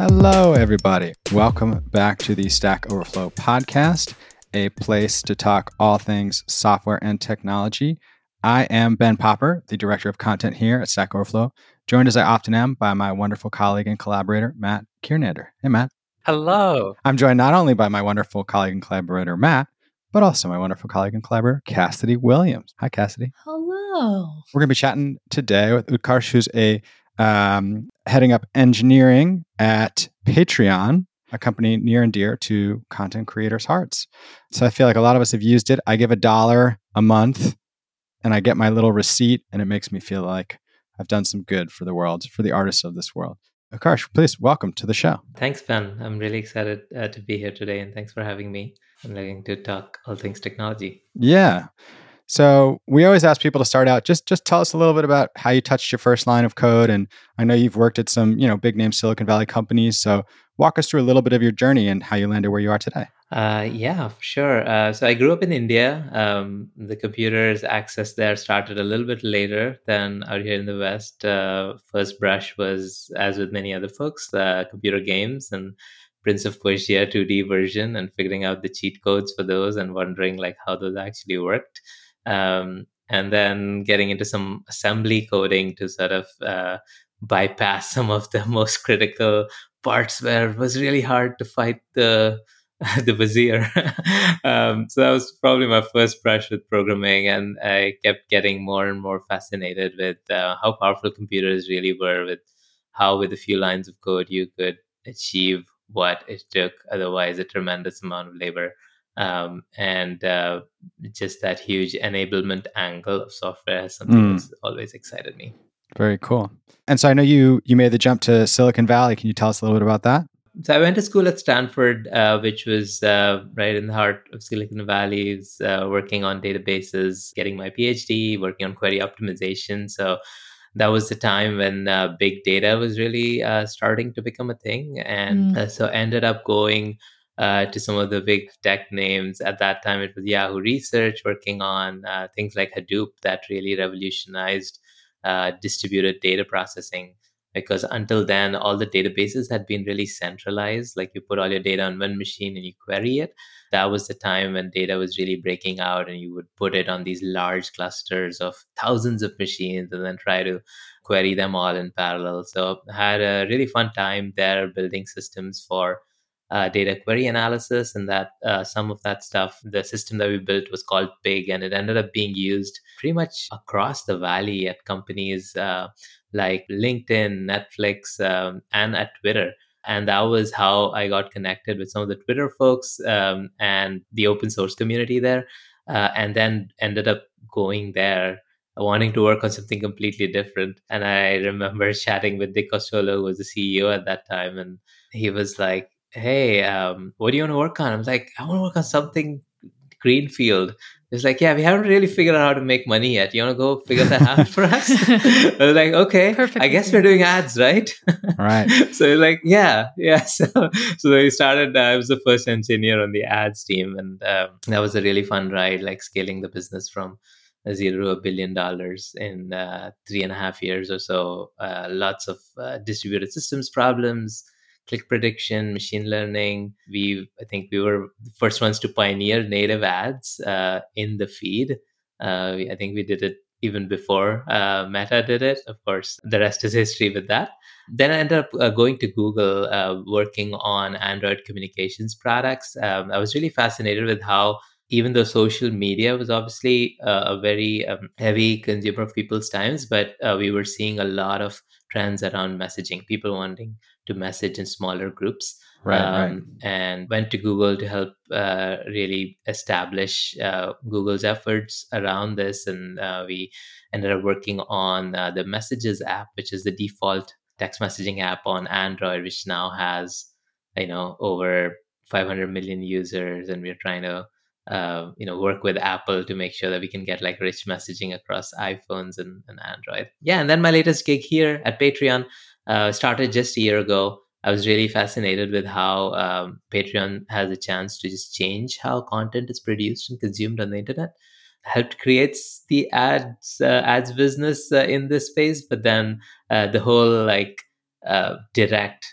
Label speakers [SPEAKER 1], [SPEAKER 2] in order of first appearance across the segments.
[SPEAKER 1] Hello, everybody. Welcome back to the Stack Overflow podcast, a place to talk all things software and technology. I am Ben Popper, the director of content here at Stack Overflow, joined as I often am by my wonderful colleague and collaborator, Matt Kiernander. Hey, Matt.
[SPEAKER 2] Hello.
[SPEAKER 1] I'm joined not only by my wonderful colleague and collaborator, Matt, but also my wonderful colleague and collaborator, Cassidy Williams. Hi, Cassidy.
[SPEAKER 3] Hello.
[SPEAKER 1] We're going to be chatting today with Utkarsh, who's a um, heading up engineering at Patreon, a company near and dear to content creators' hearts. So I feel like a lot of us have used it. I give a dollar a month and I get my little receipt, and it makes me feel like I've done some good for the world, for the artists of this world. Utkarsh, please welcome to the show.
[SPEAKER 2] Thanks, Ben. I'm really excited uh, to be here today, and thanks for having me. I'm looking to talk all things technology.
[SPEAKER 1] Yeah. So we always ask people to start out just just tell us a little bit about how you touched your first line of code. And I know you've worked at some you know big name Silicon Valley companies. So walk us through a little bit of your journey and how you landed where you are today.
[SPEAKER 2] Uh, yeah, sure. Uh, so I grew up in India. Um, the computers access there started a little bit later than out here in the West. Uh, first brush was, as with many other folks, computer games and Prince of Persia 2D version, and figuring out the cheat codes for those and wondering like how those actually worked um, and then getting into some assembly coding to sort of uh, bypass some of the most critical parts where it was really hard to fight the the vizier. um, so that was probably my first brush with programming, and I kept getting more and more fascinated with uh, how powerful computers really were, with how with a few lines of code you could achieve what it took otherwise a tremendous amount of labor um, and uh, just that huge enablement angle of software is something mm. that's always excited me.
[SPEAKER 1] Very cool. And so I know you you made the jump to Silicon Valley. Can you tell us a little bit about that?
[SPEAKER 2] So I went to school at Stanford, uh, which was uh, right in the heart of Silicon Valley, uh, working on databases, getting my PhD, working on query optimization. So that was the time when uh, big data was really uh, starting to become a thing, and mm. so ended up going uh, to some of the big tech names. At that time, it was Yahoo Research working on uh, things like Hadoop that really revolutionized uh, distributed data processing. Because until then, all the databases had been really centralized. Like you put all your data on one machine and you query it. That was the time when data was really breaking out, and you would put it on these large clusters of thousands of machines and then try to query them all in parallel. So I had a really fun time there building systems for uh, data query analysis and that uh, some of that stuff the system that we built was called pig and it ended up being used pretty much across the valley at companies uh, like linkedin netflix um, and at twitter. And that was how i got connected with some of the twitter folks um, and the open source community there uh, and then ended up going there wanting to work on something completely different. And i remember chatting with dick costolo who was the ceo at that time and he was like hey, um, what do you want to work on? I'm like, I want to work on something greenfield. It's like, yeah, we haven't really figured out how to make money yet. You want to go figure that out for us? I was like, okay, Perfect. I guess we're doing ads, right?
[SPEAKER 1] Right.
[SPEAKER 2] so like, yeah, yeah. So so we started. Uh, I was the first engineer on the ads team, and um, that was a really fun ride, like scaling the business from zero to a billion dollars in uh, three and a half years or so. Uh, lots of uh, distributed systems problems click prediction, machine learning. We, I think, we were the first ones to pioneer native ads uh, in the feed. Uh, I think we did it even before uh, Meta did it. Of course, the rest is history with that. Then I ended up uh, going to Google, uh, working on Android communications products. Um, I was really fascinated with how even though social media was obviously uh, a very um, heavy consumer of people's times, but uh, we were seeing a lot of trends around messaging, people wanting to message in smaller groups.
[SPEAKER 1] Right, um, right.
[SPEAKER 2] And went to Google to help uh, really establish uh, Google's efforts around this. And uh, we ended up working on uh, the Messages app, which is the default text messaging app on Android, which now has, you know, over 500 million users. And we're trying to uh, you know work with apple to make sure that we can get like rich messaging across iphones and, and android. Yeah and then my latest gig here at patreon uh, started just a year ago. I was really fascinated with how um, patreon has a chance to just change how content is produced and consumed on the internet. Helped creates the ads uh, ads business uh, in this space but then uh, the whole like direct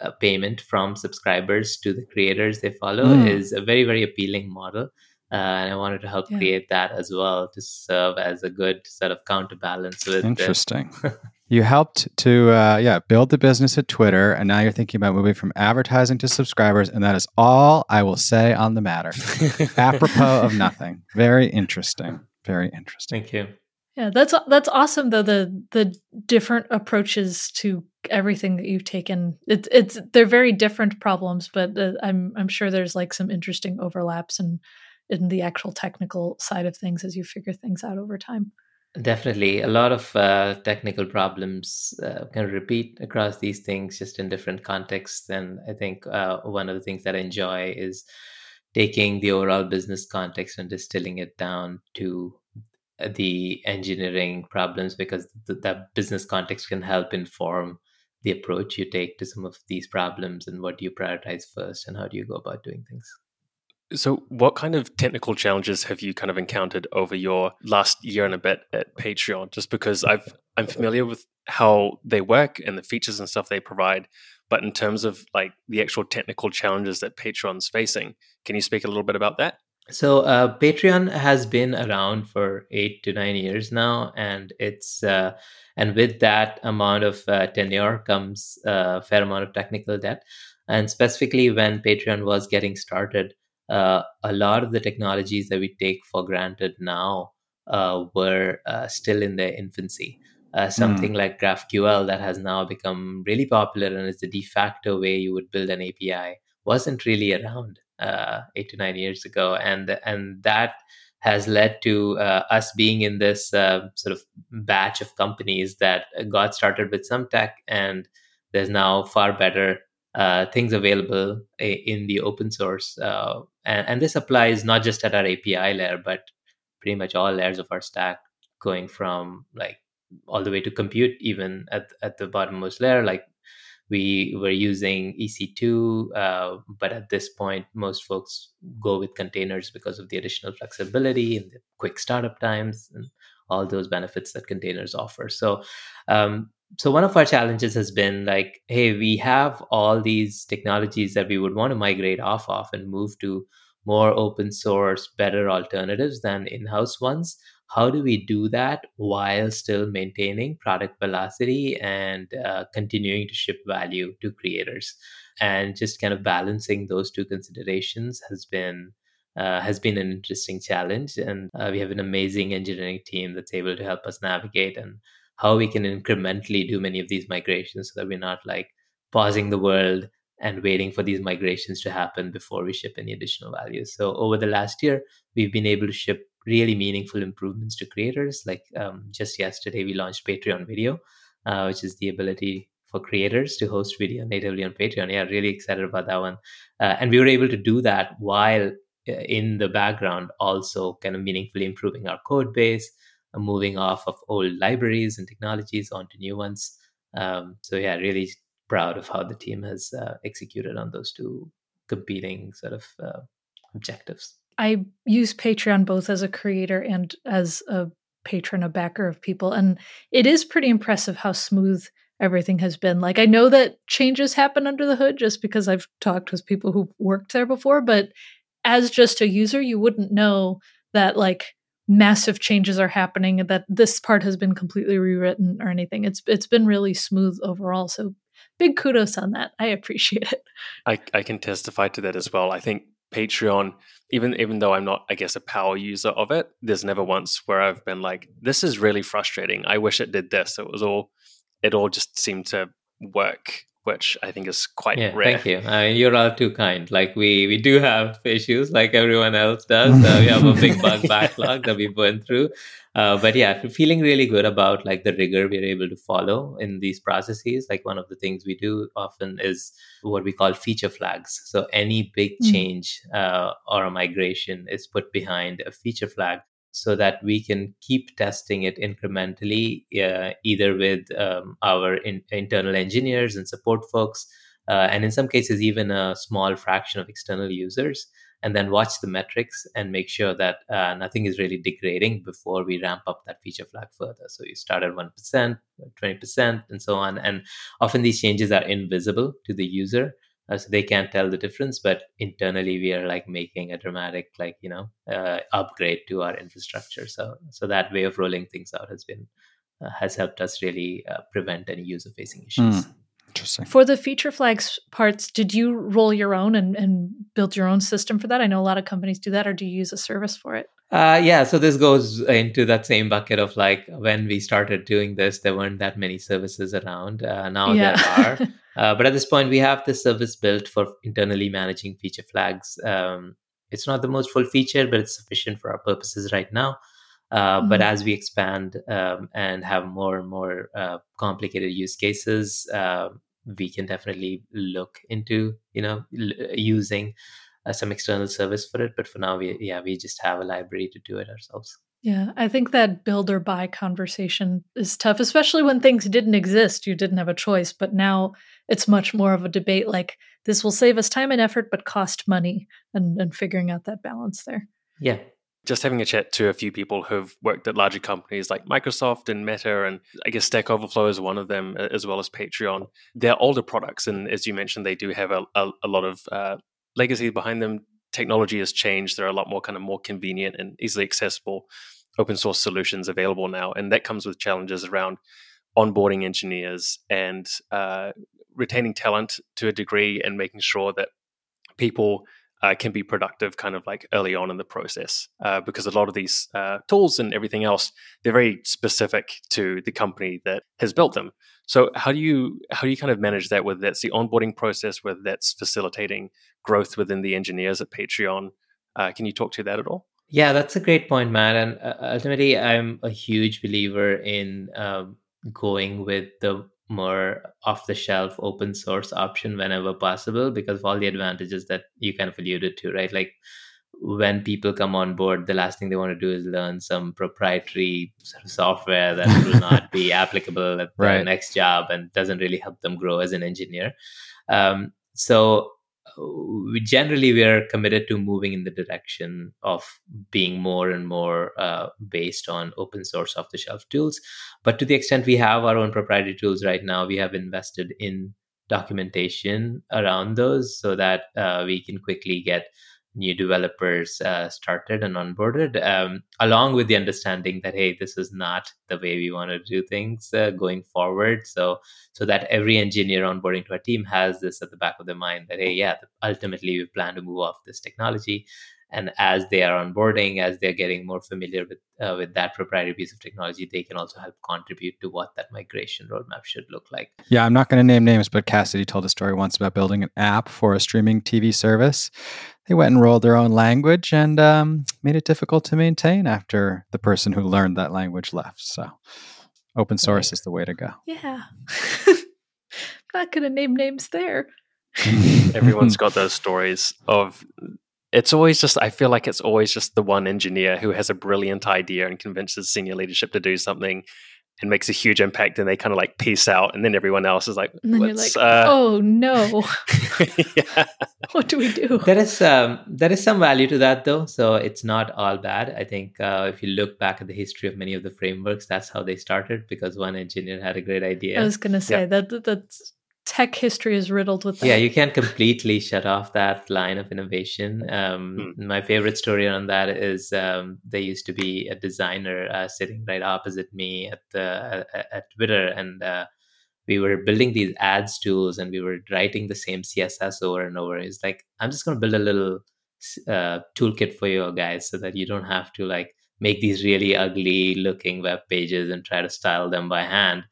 [SPEAKER 2] uh, payment from subscribers to the creators they follow mm. is a very very appealing model uh, and I wanted to help yeah. create that as well to serve as a good sort of counterbalance with
[SPEAKER 1] interesting. you helped to uh, yeah build the business at Twitter, and now you're thinking about moving from advertising to subscribers, and that is all I will say on the matter. Apropos of nothing. Very interesting. Very interesting.
[SPEAKER 2] Thank you.
[SPEAKER 3] Yeah, that's that's awesome though the the different approaches to everything that you've taken. It's it's they're very different problems, but uh, I'm I'm sure there's like some interesting overlaps and in the actual technical side of things as you figure things out over time.
[SPEAKER 2] Definitely. A lot of uh, technical problems uh, can repeat across these things just in different contexts. And I think uh, one of the things that I enjoy is taking the overall business context and distilling it down to the engineering problems because th- that business context can help inform the approach you take to some of these problems and what do you prioritize first and how do you go about doing things.
[SPEAKER 4] So, what kind of technical challenges have you kind of encountered over your last year and a bit at Patreon? Just because I've I'm familiar with how they work and the features and stuff they provide, but in terms of like the actual technical challenges that Patreon's facing, can you speak a little bit about that?
[SPEAKER 2] So, uh, Patreon has been around for eight to nine years now, and it's uh, and with that amount of uh, tenure comes a fair amount of technical debt. And specifically, when Patreon was getting started uh, a lot of the technologies that we take for granted now uh, were uh, still in their infancy. Uh, something mm. like GraphQL that has now become really popular and is the de facto way you would build an API wasn't really around uh, eight to nine years ago, and and that has led to uh, us being in this sort of batch of companies that got started with some tech and there's now far better uh, things available in the open source. Uh, and, and, this applies not just at our API layer, but pretty much all layers of our stack, going from like all the way to compute, even at, at the bottommost layer. Like we were using EC2, uh, but at this point, most folks go with containers because of the additional flexibility and the quick startup times and all those benefits that containers offer. So um, so one of our challenges has been like hey we have all these technologies that we would want to migrate off of and move to more open source better alternatives than in-house ones how do we do that while still maintaining product velocity and uh, continuing to ship value to creators and just kind of balancing those two considerations has been uh, has been an interesting challenge and uh, we have an amazing engineering team that's able to help us navigate and how we can incrementally do many of these migrations so that we're not like pausing the world and waiting for these migrations to happen before we ship any additional values. So over the last year, we've been able to ship really meaningful improvements to creators. Like um, just yesterday, we launched Patreon Video, uh, which is the ability for creators to host video natively on Patreon. Yeah, really excited about that one. Uh, and we were able to do that while uh, in the background also kind of meaningfully improving our code base, uh, moving off of old libraries and technologies onto new ones. Um, so yeah, really proud of how the team has uh, executed on those two competing sort of uh, objectives.
[SPEAKER 3] I use Patreon both as a creator and as a patron, a backer of people, and it is pretty impressive how smooth everything has been. Like I know that changes happen under the hood just because I've talked with people who worked there before, but as just a user, you wouldn't know that like massive changes are happening that this part has been completely rewritten or anything. It's it's been really smooth overall. So big kudos on that. I appreciate it.
[SPEAKER 4] I, I can testify to that as well. I think Patreon, even even though I'm not, I guess, a power user of it, there's never once where I've been like, this is really frustrating. I wish it did this. It was all it all just seemed to work which I think is quite
[SPEAKER 2] yeah,
[SPEAKER 4] rare.
[SPEAKER 2] Thank you. I mean, you're all too kind. Like we we do have issues like everyone else does. Uh, we have a big bug backlog that we've burn through. Uh, but yeah, feeling really good about like the rigor we're able to follow in these processes. Like one of the things we do often is what we call feature flags. So any big hmm. change uh, or a migration is put behind a feature flag so that we can keep testing it incrementally, uh, either with um, our in- internal engineers and support folks, uh, and in some cases, even a small fraction of external users. and then watch the metrics and make sure that uh, nothing is really degrading before we ramp up that feature flag further. So you start at 1%, 20%, and so on. And often these changes are invisible to the user. Uh, so they can't tell the difference but internally we are like making a dramatic like you know uh, upgrade to our infrastructure so so that way of rolling things out has been uh, has helped us really uh, prevent any user facing issues
[SPEAKER 1] Mm. Interesting.
[SPEAKER 3] For the feature flags parts, did you roll your own and, and build your own system for that? I know a lot of companies do that, or do you use a service for it?
[SPEAKER 2] Uh, yeah, so this goes into that same bucket of like when we started doing this, there weren't that many services around. Uh, now
[SPEAKER 3] Yeah.
[SPEAKER 2] there are. Uh, but at this point, we have this service built for internally managing feature flags. Um, it's not the most full feature, but it's sufficient for our purposes right now. Uh, But
[SPEAKER 3] Mhm.
[SPEAKER 2] as we expand um, and have more and more uh, complicated use cases, uh, we can definitely look into you know l- using uh, some external service for it. But for now, we yeah we just have a library to do it ourselves.
[SPEAKER 3] Yeah, I think that build or buy conversation is tough, especially when things didn't exist. You didn't have a choice, but now it's much more of a debate like this will save us time and effort, but cost money, and, and figuring out that balance there.
[SPEAKER 2] Yeah.
[SPEAKER 4] Just having a chat to a few people who've worked at larger companies like Microsoft and Meta, and I guess Stack Overflow is one of them, as well as Patreon. They're older products, and as you mentioned, they do have a, a, a lot of uh, legacy behind them. Technology has changed; there are a lot more kind of more convenient and easily accessible open source solutions available now, and that comes with challenges around onboarding engineers and uh, retaining talent to a degree, and making sure that people uh, can be productive kind of like early on in the process uh, because a lot of these uh, tools and everything else they're very specific to the company that has built them so how do you how do you kind of manage that whether that's the onboarding process whether that's facilitating growth within the engineers at patreon uh, can you talk to that at all
[SPEAKER 2] Yeah, that's a great point, Matt. And uh, ultimately, I'm a huge believer in um, going with the more off the shelf open source option whenever possible because of all the advantages that you kind of alluded to, right? Like when people come on board, the last thing they want to do is learn some proprietary sort of software that will not be applicable at the
[SPEAKER 1] Right.
[SPEAKER 2] next job and doesn't really help them grow as an engineer. Um, so we generally we are committed to moving in the direction of being more and more uh, based on open source off the shelf tools. But to the extent we have our own proprietary tools right now we have invested in documentation around those so that uh, we can quickly get new developers uh, started and onboarded um, along with the understanding that hey this is not the way we want to do things uh, going forward. So so that every engineer onboarding to our team has this at the back of their mind that hey yeah ultimately we plan to move off this technology and as they are onboarding as they're getting more familiar with uh, with that proprietary piece of technology they can also help contribute to what that migration roadmap should look like
[SPEAKER 1] Yeah, I'm not going to name names, but Cassidy told a story once about building an app for a streaming TV service. They went and rolled their own language and um, made it difficult to maintain after the person who learned that language left. So, open source
[SPEAKER 2] Right.
[SPEAKER 1] is the way to go.
[SPEAKER 3] Yeah. Not going to name names there.
[SPEAKER 4] everyone's got those stories of it's always just i feel like it's always just the one engineer who has a brilliant idea and convinces senior leadership to do something and makes a huge impact and they kind of like peace out and then everyone else is like
[SPEAKER 3] And then you're like,
[SPEAKER 4] uh,
[SPEAKER 3] oh no,
[SPEAKER 4] yeah.
[SPEAKER 3] what do we do?
[SPEAKER 2] there is um, there is some value to that though so it's not all bad i think uh, if you look back at the history of many of the frameworks that's how they started because one engineer had a great idea
[SPEAKER 3] I was going to say that that that's, tech history is riddled with that.
[SPEAKER 2] yeah you can't completely shut off that line of innovation. Um, my favorite story on that is um, there used to be a designer uh, sitting right opposite me at the at, at twitter and uh, we were building these ads tools and we were writing the same css over and over. He's like i'm just going to build a little uh, toolkit for you guys so that you don't have to like make these really ugly looking web pages and try to style them by hand.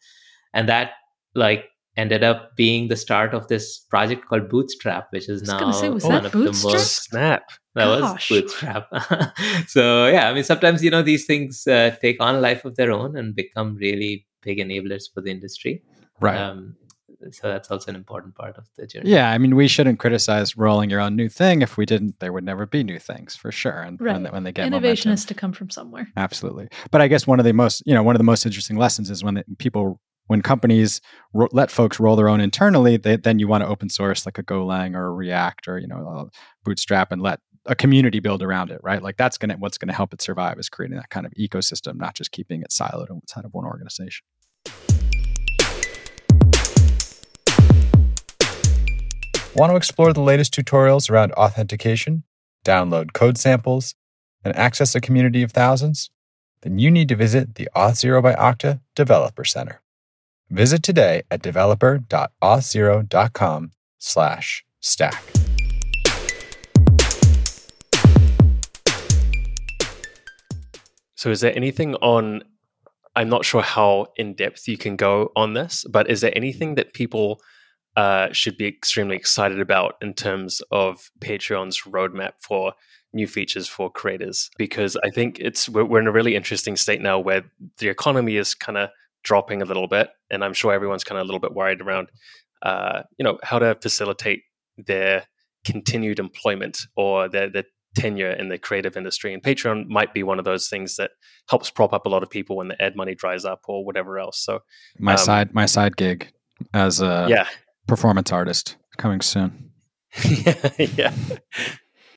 [SPEAKER 2] And that like ended up being the start of this project called Bootstrap, which is
[SPEAKER 3] was
[SPEAKER 2] now
[SPEAKER 3] gonna say, was
[SPEAKER 2] one
[SPEAKER 3] that
[SPEAKER 2] of
[SPEAKER 3] Bootstrap?
[SPEAKER 2] the most
[SPEAKER 4] snap
[SPEAKER 2] that
[SPEAKER 3] Gosh.
[SPEAKER 2] was Bootstrap. so yeah, I mean, sometimes you know these things uh, take on a life of their own and become really big enablers for the industry.
[SPEAKER 1] Right.
[SPEAKER 2] Um, so that's also an important part of the journey.
[SPEAKER 1] yeah, I mean, we shouldn't criticize rolling your own new thing. If we didn't, there would never be new things for sure. And when,
[SPEAKER 3] Right.
[SPEAKER 1] they, when they get
[SPEAKER 3] Innovation
[SPEAKER 1] momentum.
[SPEAKER 3] has to come from somewhere.
[SPEAKER 1] Absolutely. But I guess one of the most, you know, one of the most interesting lessons is when the, people, when companies ro- let folks roll their own internally, they, then you want to open source like a Golang or a React or, you know, Bootstrap and let a community build around it, right? Like that's gonna what's gonna help it survive is creating that kind of ecosystem, not just keeping it siloed inside of one organization. Want to explore the latest tutorials around authentication, download code samples, and access a community of thousands? Then you need to visit the Auth0 by Okta Developer Center. Visit today at developer.auth0.com slash stack.
[SPEAKER 4] So, is there anything on? I'm not sure how in depth you can go on this, but is there anything that people uh, should be extremely excited about in terms of Patreon's roadmap for new features for creators? Because I think it's we're, we're in a really interesting state now where the economy is kind of dropping a little bit, and I'm sure everyone's kind of a little bit worried around, uh, you know, how to facilitate their continued employment or their, their tenure in the creative industry. And Patreon might be one of those things that helps prop up a lot of people when the ad money dries up or whatever else. So
[SPEAKER 1] my um, side my side gig as a yeah. performance artist coming soon.
[SPEAKER 2] yeah, yeah.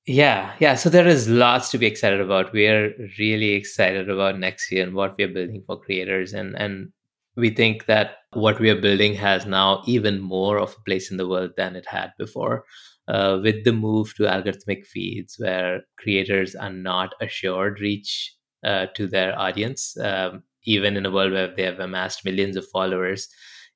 [SPEAKER 2] Yeah, yeah. So there is lots to be excited about. We are really excited about next year and what we are building for creators, and and we think that what we are building has now even more of a place in the world than it had before uh, with the move to algorithmic feeds where creators are not assured reach uh, to their audience, um, even in a world where they have amassed millions of followers,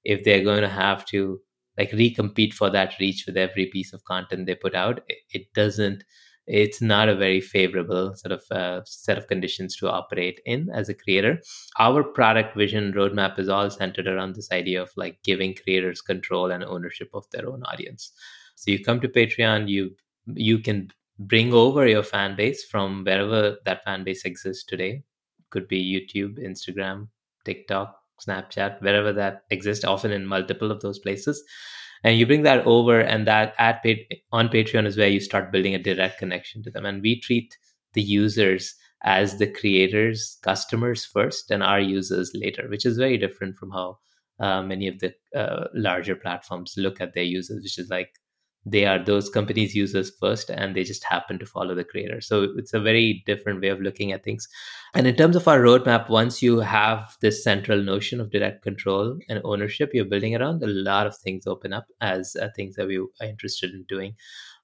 [SPEAKER 2] if they're going to have to like recompete for that reach with every piece of content they put out, it, it doesn't. It's not a very favorable sort of uh, set of conditions to operate in as a creator. Our product vision roadmap is all centered around this idea of like giving creators control and ownership of their own audience. So you come to Patreon, you you can bring over your fan base from wherever that fan base exists today. Could be YouTube, Instagram, TikTok, Snapchat, wherever that exists, often in multiple of those places. And you bring that over, and that at on Patreon is where you start building a direct connection to them. And we treat the users as the creators, customers first, and our users later, which is very different from how uh, many of the uh, larger platforms look at their users, which is like they are those companies users first and they just happen to follow the creator. So it's a very different way of looking at things. And in terms of our roadmap once you have this central notion of direct control and ownership you're building around a lot of things open up as uh, things that we are interested in doing.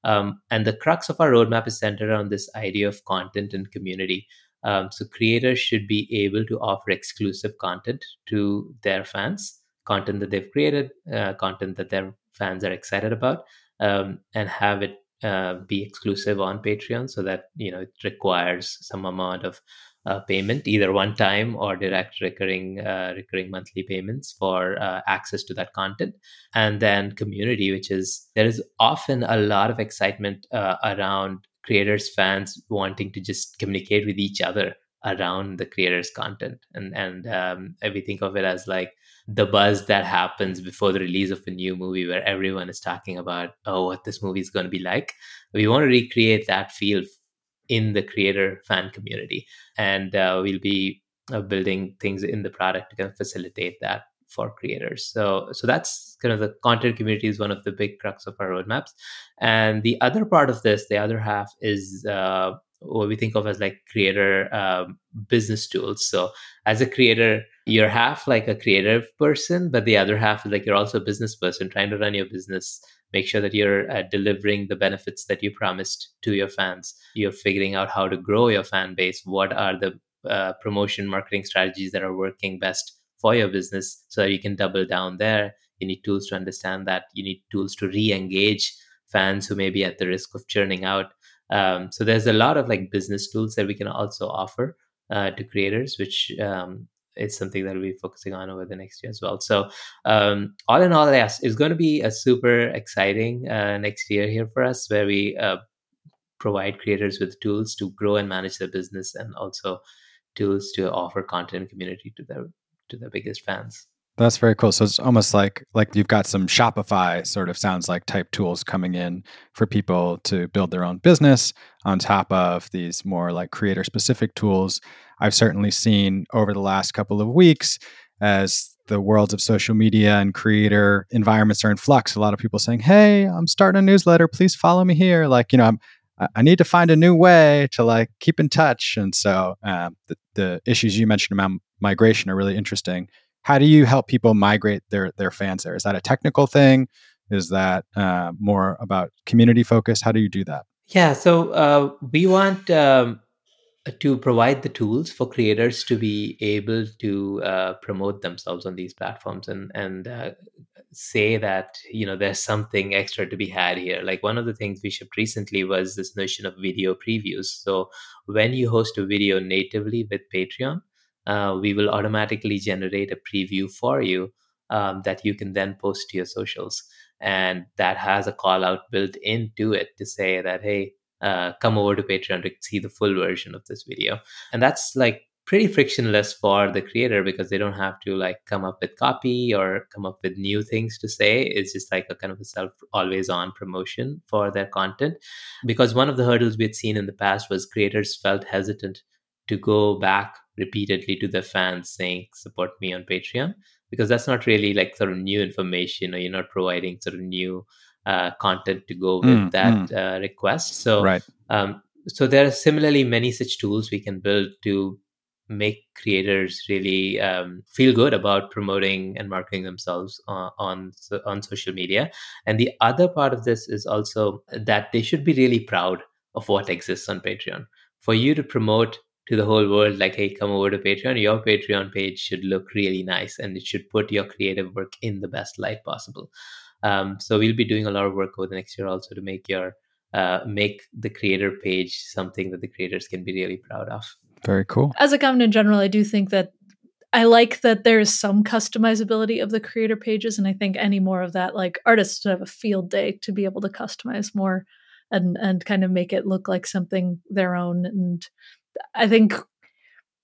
[SPEAKER 2] Um, and the crux of our roadmap is centered around this idea of content and community. Um, so creators should be able to offer exclusive content to their fans content that they've created uh, content that their fans are excited about um, and have it uh, be exclusive on Patreon so that you know it requires some amount of uh, payment, either one time or direct recurring uh, recurring monthly payments for uh, access to that content. And then community, which is there is often a lot of excitement uh, around creators, fans wanting to just communicate with each other around the creator's content, and and um, we think of it as like the buzz that happens before the release of a new movie where everyone is talking about oh what this movie is going to be like. We want to recreate that feel in the creator fan community. And uh, we'll be uh, building things in the product to kind of facilitate that for creators. So so that's kind of the content community is one of the big crux of our roadmaps. And the other part of this the other half is uh, what we think of as like creator um, business tools so as a creator you're half like a creative person, but the other half is like you're also a business person trying to run your business, make sure that you're uh, delivering the benefits that you promised to your fans. You're figuring out how to grow your fan base. What are the uh, promotion marketing strategies that are working best for your business so that you can double down there? You need tools to understand that. You need tools to re engage fans who may be at the risk of churning out. Um, so there's a lot of like business tools that we can also offer uh, to creators, which um, it's something that we'll be focusing on over the next year as well. So, um, all in all, yes, it's going to be a super exciting uh, next year here for us, where we uh, provide creators with tools to grow and manage their business, and also tools to offer content and community to their to their biggest fans.
[SPEAKER 1] That's very cool. So it's almost like like you've got some Shopify sort of sounds like type tools coming in for people to build their own business on top of these more like creator specific tools. I've certainly seen over the last couple of weeks as the worlds of social media and creator environments are in flux. A lot of people saying, "Hey, I'm starting a newsletter. Please follow me here." Like, you know, I'm I, need to find a new way to like keep in touch. And so um, the, the issues you mentioned about migration are really interesting. How do you help people migrate their their fans there? Is that a technical thing? Is that uh, more about community focus? How do you do that?
[SPEAKER 2] Yeah, so uh, we want um, to provide the tools for creators to be able to uh, promote themselves on these platforms and and uh, say that you know there's something extra to be had here like one of the things we shipped recently was this notion of video previews so when you host a video natively with patreon uh, we will automatically generate a preview for you um, that you can then post to your socials. And that has a call out built into it to say that hey uh, come over to patreon to see the full version of this video. And that's like pretty frictionless for the creator because they don't have to like come up with copy or come up with new things to say. It's just like a kind of a self always on promotion for their content. Because one of the hurdles we had seen in the past was creators felt hesitant to go back repeatedly to their fans saying support me on patreon because that's not really like sort of new information or you're not providing sort of new uh, content to go with mm, that mm. Uh, request so
[SPEAKER 1] right.
[SPEAKER 2] um, so there are similarly many such tools we can build to make creators really um, feel good about promoting and marketing themselves uh, on on social media. And the other part of this is also that they should be really proud of what exists on Patreon. For you to promote to the whole world, like, hey, come over to Patreon, your Patreon page should look really nice and it should put your creative work in the best light possible. Um, so we'll be doing a lot of work over the next year also to make your uh, make the creator page something that the creators can be really proud of.
[SPEAKER 1] Very cool.
[SPEAKER 3] As a comment in general, I do think that I like that there is some customizability of the creator pages, and I think any more of that, like artists have a field day to be able to customize more and and kind of make it look like something their own. And I think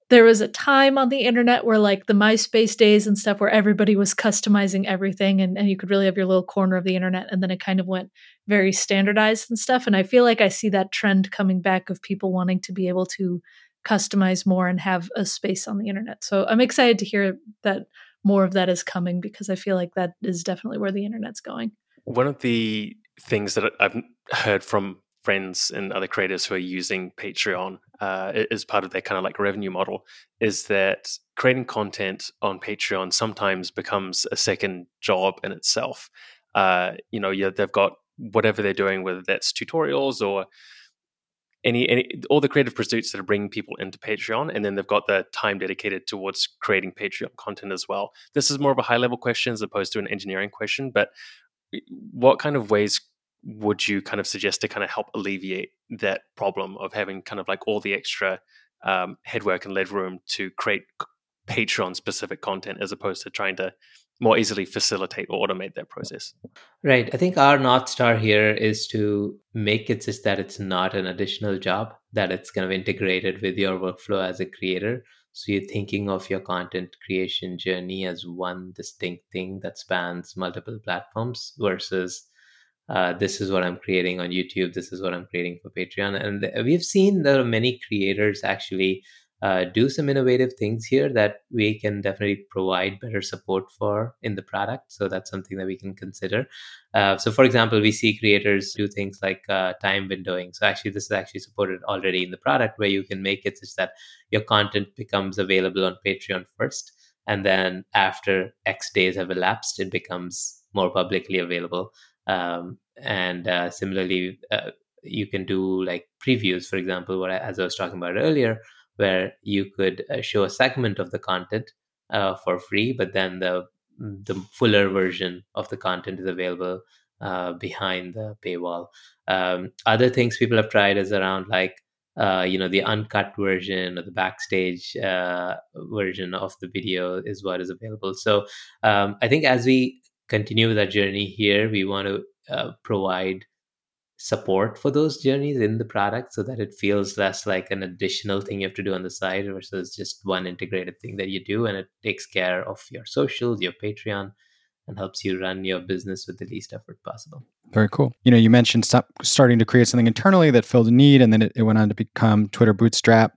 [SPEAKER 3] there was a time on the internet where like the MySpace days and stuff where everybody was customizing everything and, and you could really have your little corner of the internet and then it kind of went very standardized and stuff. And I feel like I see that trend coming back of people wanting to be able to customize more and have a space on the internet. So I'm excited to hear that more of that is coming because I feel like that is definitely where the internet's going.
[SPEAKER 4] One of the things that I've heard from friends and other creators who are using Patreon uh, as part of their kind of like revenue model is that creating content on Patreon sometimes becomes a second job in itself. Uh, you know, they've got whatever they're doing, whether that's tutorials or any, any all the creative pursuits that are bringing people into Patreon, and then they've got the time dedicated towards creating Patreon content as well. This is more of a high level question as opposed to an engineering question, but what kind of ways would you kind of suggest to kind of help alleviate that problem of having kind of like all the extra um, headwork and lead room to create Patreon specific content as opposed to trying to more easily facilitate or automate that process.
[SPEAKER 2] Right. I think our North Star here is to make it just that it's not an additional job, that it's kind of integrated with your workflow as a creator. So you're thinking of your content creation journey as one distinct thing that spans multiple platforms versus uh, this is what I'm creating on YouTube, this is what I'm creating for Patreon. And we've seen are many creators actually uh, do some innovative things here that we can definitely provide better support for in the product. So that's something that we can consider. Uh, so, for example, we see creators do things like uh, time windowing. So, actually, this is actually supported already in the product where you can make it such that your content becomes available on Patreon first. And then after X days have elapsed, it becomes more publicly available. Um, and uh, similarly, uh, you can do like previews, for example, what I, as I was talking about earlier, where you could uh, show a segment of the content uh, for free, but then the the fuller version of the content is available uh, behind the paywall. Um, other things people have tried is around like uh, you know the uncut version or the backstage uh, version of the video is what is available. So um, I think as we continue with that journey here, we want to uh, provide support for those journeys in the product so that it feels less like an additional thing you have to do on the side versus just one integrated thing that you do and it takes care of your socials your patreon and helps you run your business with the least effort possible.
[SPEAKER 1] Very cool. You know you mentioned stop, starting to create something internally that filled a need and then it, it went on to become twitter bootstrap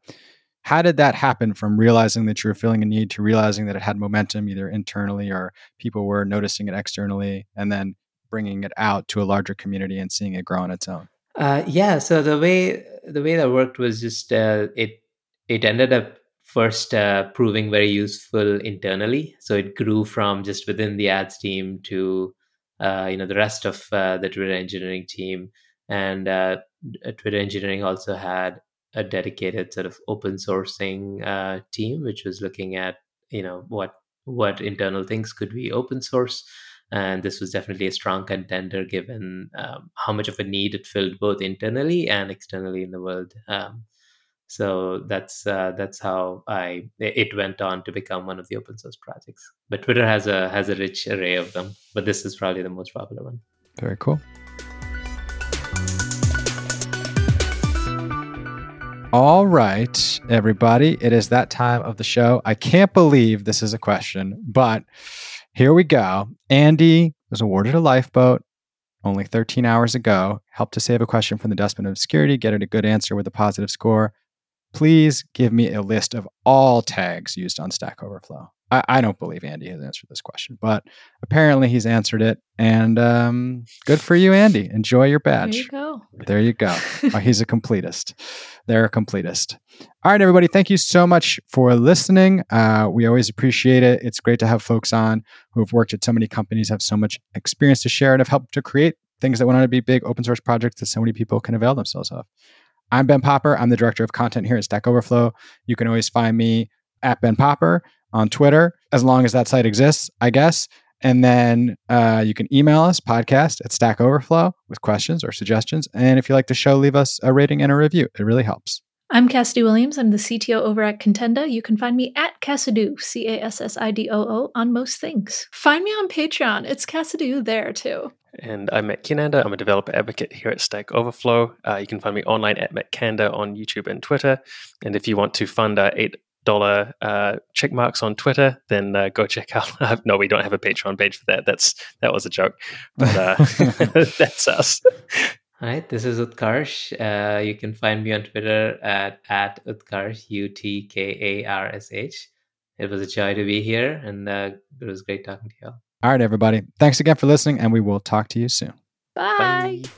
[SPEAKER 1] how did that happen from realizing that you were feeling a need to realizing that it had momentum either internally or people were noticing it externally and then bringing it out to a larger community and seeing it grow on its own?
[SPEAKER 2] Uh, yeah. So the way the way that worked was just uh, it it ended up first uh, proving very useful internally. So it grew from just within the ads team to uh, you know the rest of uh, the Twitter engineering team, and uh, Twitter engineering also had a dedicated sort of open sourcing uh, team, which was looking at you know what what internal things could be open source. And this was definitely a strong contender given um, how much of a need it filled both internally and externally in the world. Um, so that's uh, that's how i it went on to become one of the open source projects. But twitter has a has a rich array of them but this is probably the most popular one.
[SPEAKER 1] Very cool All right, everybody. It is that time of the show. I can't believe this is a question, but here we go. Andy was awarded a lifeboat only 13 hours ago. Helped to save a question from the dustbin of obscurity, get it a good answer with a positive score. Please give me a list of all tags used on Stack Overflow. I, I don't believe Andy has answered this question, but apparently he's answered it. And um, good for you, Andy. Enjoy your badge.
[SPEAKER 3] There you go.
[SPEAKER 1] There you go. oh, he's a completist. They're a completist. All right, everybody. Thank you so much for listening. Uh, we always appreciate it. It's great to have folks on who have worked at so many companies, have so much experience to share, and have helped to create things that went on to be big open source projects that so many people can avail themselves of. I'm Ben Popper. I'm the director of content here at Stack Overflow. You can always find me at Ben Popper on Twitter, as long as that site exists, I guess. And then uh, you can email us, podcast at Stack Overflow, with questions or suggestions. And if you like the show, leave us a rating and a review. It really helps.
[SPEAKER 3] I'm Cassidy Williams. I'm the CTO over at Contenda. You can find me at Cassidoo, C A S S I D O O, on most things. Find me on Patreon. It's Cassidoo there too.
[SPEAKER 4] And I'm Matt Kiernander. I'm a developer advocate here at Stack Overflow. Uh, you can find me online at Matt Kanda on YouTube and Twitter. And if you want to fund our eight dollar uh, check marks on Twitter, then uh, go check out. no, we don't have a Patreon page for that. That's that was a joke, but uh, that's us.
[SPEAKER 2] All right, this is Utkarsh. Uh, you can find me on Twitter at at Utkarsh U T K A R S H. It was a joy to be here, and uh, it was great talking to you all.
[SPEAKER 1] All right, everybody. Thanks again for listening, and we will talk to you soon.
[SPEAKER 3] Bye. Bye.